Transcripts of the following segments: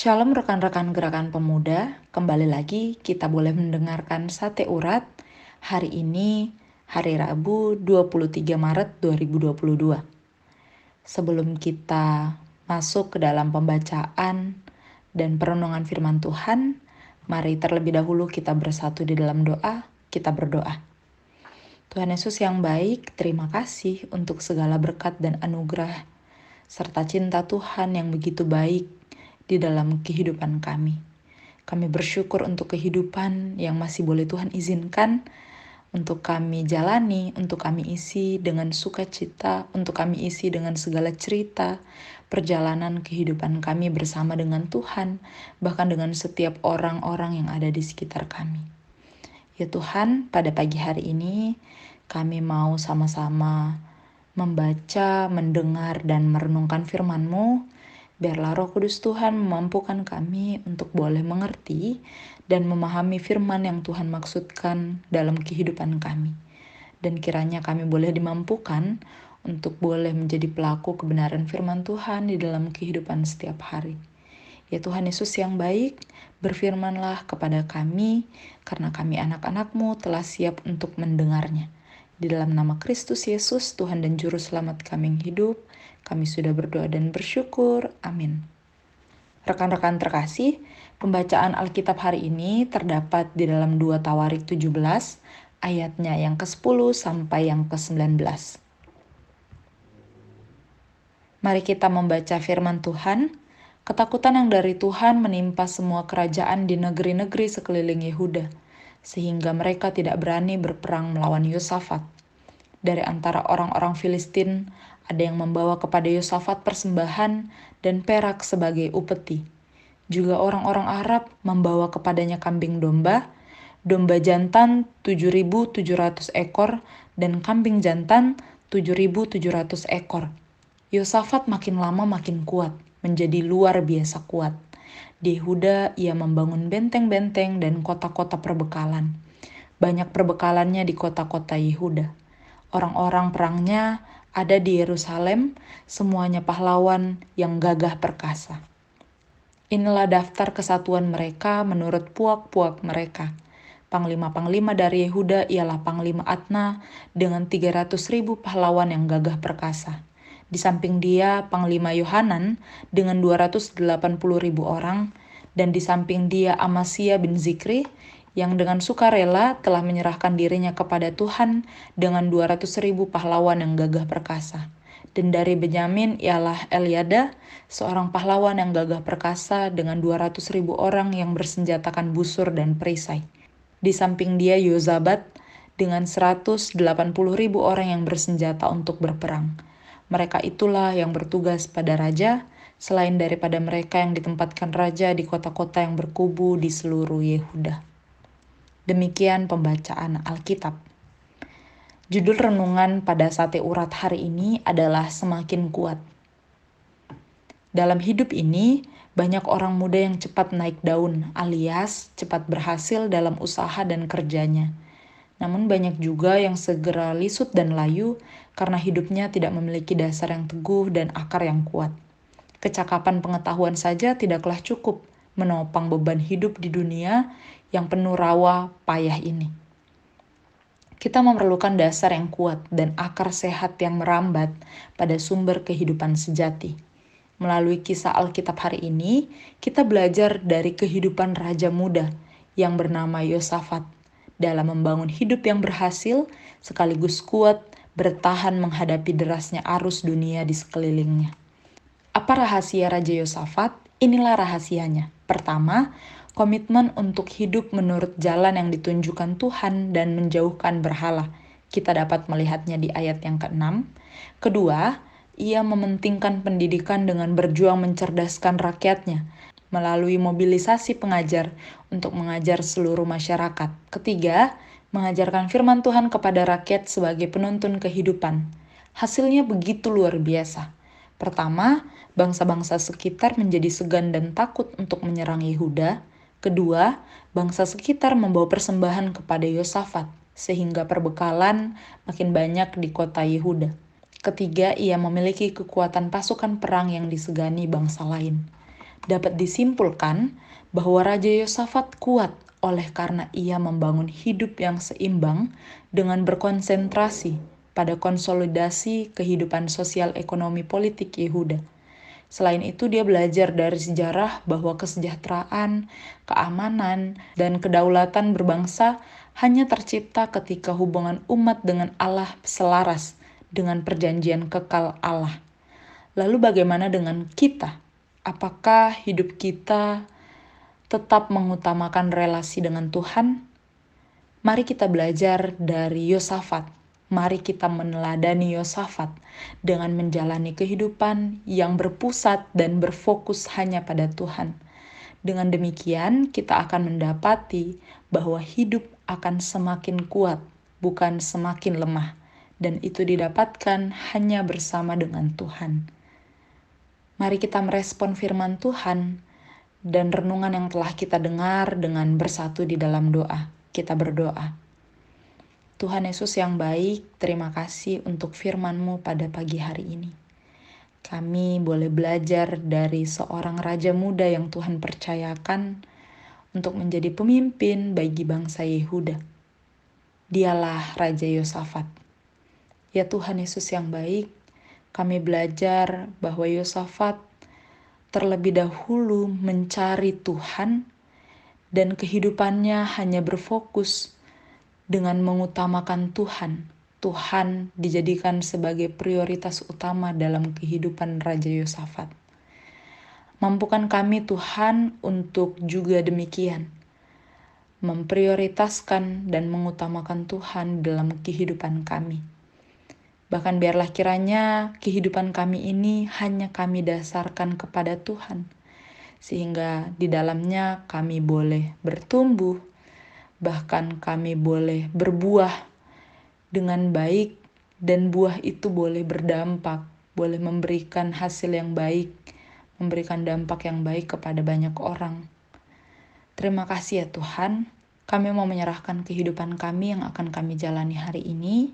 Shalom rekan-rekan gerakan pemuda, kembali lagi kita boleh mendengarkan sate urat hari ini hari Rabu 23 Maret 2022. Sebelum kita masuk ke dalam pembacaan dan perenungan firman Tuhan, mari terlebih dahulu kita bersatu di dalam doa, kita berdoa. Tuhan Yesus yang baik, terima kasih untuk segala berkat dan anugerah serta cinta Tuhan yang begitu baik di dalam kehidupan kami. Kami bersyukur untuk kehidupan yang masih boleh Tuhan izinkan untuk kami jalani, untuk kami isi dengan sukacita, untuk kami isi dengan segala cerita, perjalanan kehidupan kami bersama dengan Tuhan, bahkan dengan setiap orang-orang yang ada di sekitar kami. Ya Tuhan, pada pagi hari ini kami mau sama-sama membaca, mendengar, dan merenungkan firman-Mu Biarlah Roh Kudus Tuhan memampukan kami untuk boleh mengerti dan memahami firman yang Tuhan maksudkan dalam kehidupan kami. Dan kiranya kami boleh dimampukan untuk boleh menjadi pelaku kebenaran firman Tuhan di dalam kehidupan setiap hari. Ya Tuhan Yesus yang baik, berfirmanlah kepada kami, karena kami anak-anakmu telah siap untuk mendengarnya. Di dalam nama Kristus Yesus, Tuhan dan Juru Selamat kami yang hidup, kami sudah berdoa dan bersyukur. Amin. Rekan-rekan terkasih, pembacaan Alkitab hari ini terdapat di dalam 2 Tawarik 17, ayatnya yang ke-10 sampai yang ke-19. Mari kita membaca firman Tuhan. Ketakutan yang dari Tuhan menimpa semua kerajaan di negeri-negeri sekeliling Yehuda, sehingga mereka tidak berani berperang melawan Yosafat. Dari antara orang-orang Filistin, ada yang membawa kepada Yosafat persembahan dan perak sebagai upeti. Juga orang-orang Arab membawa kepadanya kambing domba, domba jantan 7.700 ekor, dan kambing jantan 7.700 ekor. Yosafat makin lama makin kuat, menjadi luar biasa kuat. Di Yehuda ia membangun benteng-benteng dan kota-kota perbekalan. Banyak perbekalannya di kota-kota Yehuda. Orang-orang perangnya ada di Yerusalem, semuanya pahlawan yang gagah perkasa. Inilah daftar kesatuan mereka menurut puak-puak mereka. Panglima-panglima dari Yehuda ialah Panglima Atna dengan 300 ribu pahlawan yang gagah perkasa. Di samping dia, Panglima Yohanan dengan 280 ribu orang, dan di samping dia Amasya bin Zikri yang dengan sukarela telah menyerahkan dirinya kepada Tuhan dengan 200 ribu pahlawan yang gagah perkasa. Dan dari Benyamin ialah Eliada, seorang pahlawan yang gagah perkasa dengan 200 ribu orang yang bersenjatakan busur dan perisai. Di samping dia Yozabat dengan 180 ribu orang yang bersenjata untuk berperang. Mereka itulah yang bertugas pada raja, selain daripada mereka yang ditempatkan raja di kota-kota yang berkubu di seluruh Yehuda. Demikian pembacaan Alkitab. Judul renungan pada sate urat hari ini adalah semakin kuat. Dalam hidup ini, banyak orang muda yang cepat naik daun, alias cepat berhasil dalam usaha dan kerjanya. Namun banyak juga yang segera lisut dan layu karena hidupnya tidak memiliki dasar yang teguh dan akar yang kuat. Kecakapan pengetahuan saja tidaklah cukup menopang beban hidup di dunia yang penuh rawa payah ini. Kita memerlukan dasar yang kuat dan akar sehat yang merambat pada sumber kehidupan sejati. Melalui kisah Alkitab hari ini, kita belajar dari kehidupan raja muda yang bernama Yosafat dalam membangun hidup yang berhasil sekaligus kuat bertahan menghadapi derasnya arus dunia di sekelilingnya. Apa rahasia Raja Yosafat? Inilah rahasianya. Pertama, komitmen untuk hidup menurut jalan yang ditunjukkan Tuhan dan menjauhkan berhala. Kita dapat melihatnya di ayat yang ke-6. Kedua, ia mementingkan pendidikan dengan berjuang mencerdaskan rakyatnya melalui mobilisasi pengajar untuk mengajar seluruh masyarakat. Ketiga, mengajarkan firman Tuhan kepada rakyat sebagai penuntun kehidupan. Hasilnya begitu luar biasa. Pertama, bangsa-bangsa sekitar menjadi segan dan takut untuk menyerang Yehuda. Kedua, bangsa sekitar membawa persembahan kepada Yosafat, sehingga perbekalan makin banyak di kota Yehuda. Ketiga, ia memiliki kekuatan pasukan perang yang disegani bangsa lain. dapat disimpulkan bahwa Raja Yosafat kuat oleh karena ia membangun hidup yang seimbang dengan berkonsentrasi pada konsolidasi kehidupan sosial ekonomi politik Yehuda. Selain itu, dia belajar dari sejarah bahwa kesejahteraan, keamanan, dan kedaulatan berbangsa hanya tercipta ketika hubungan umat dengan Allah selaras dengan perjanjian kekal Allah. Lalu, bagaimana dengan kita? Apakah hidup kita tetap mengutamakan relasi dengan Tuhan? Mari kita belajar dari Yosafat mari kita meneladani Yosafat dengan menjalani kehidupan yang berpusat dan berfokus hanya pada Tuhan. Dengan demikian, kita akan mendapati bahwa hidup akan semakin kuat, bukan semakin lemah, dan itu didapatkan hanya bersama dengan Tuhan. Mari kita merespon firman Tuhan dan renungan yang telah kita dengar dengan bersatu di dalam doa. Kita berdoa. Tuhan Yesus yang baik, terima kasih untuk firman-Mu pada pagi hari ini. Kami boleh belajar dari seorang raja muda yang Tuhan percayakan untuk menjadi pemimpin bagi bangsa Yehuda. Dialah Raja Yosafat. Ya Tuhan Yesus yang baik, kami belajar bahwa Yosafat terlebih dahulu mencari Tuhan dan kehidupannya hanya berfokus dengan mengutamakan Tuhan. Tuhan dijadikan sebagai prioritas utama dalam kehidupan Raja Yosafat. Mampukan kami Tuhan untuk juga demikian, memprioritaskan dan mengutamakan Tuhan dalam kehidupan kami. Bahkan biarlah kiranya kehidupan kami ini hanya kami dasarkan kepada Tuhan, sehingga di dalamnya kami boleh bertumbuh, bahkan kami boleh berbuah dengan baik, dan buah itu boleh berdampak, boleh memberikan hasil yang baik, memberikan dampak yang baik kepada banyak orang. Terima kasih ya Tuhan, kami mau menyerahkan kehidupan kami yang akan kami jalani hari ini.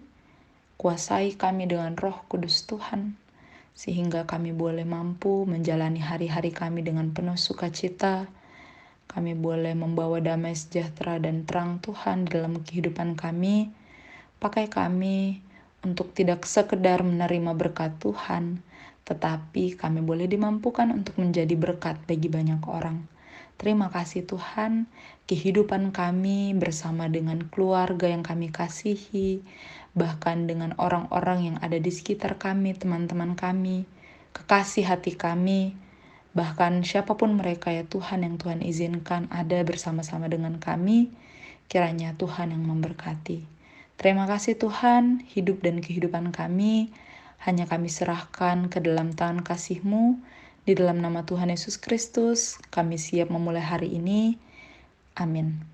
Kuasai kami dengan roh kudus Tuhan, sehingga kami boleh mampu menjalani hari-hari kami dengan penuh sukacita, kami boleh membawa damai sejahtera dan terang Tuhan dalam kehidupan kami. Pakai kami untuk tidak sekedar menerima berkat Tuhan, tetapi kami boleh dimampukan untuk menjadi berkat bagi banyak orang. Terima kasih Tuhan, kehidupan kami bersama dengan keluarga yang kami kasihi, bahkan dengan orang-orang yang ada di sekitar kami, teman-teman kami, kekasih hati kami, Bahkan siapa pun mereka ya Tuhan yang Tuhan izinkan ada bersama-sama dengan kami, kiranya Tuhan yang memberkati. Terima kasih Tuhan, hidup dan kehidupan kami hanya kami serahkan ke dalam tangan kasih-Mu. Di dalam nama Tuhan Yesus Kristus, kami siap memulai hari ini. Amin.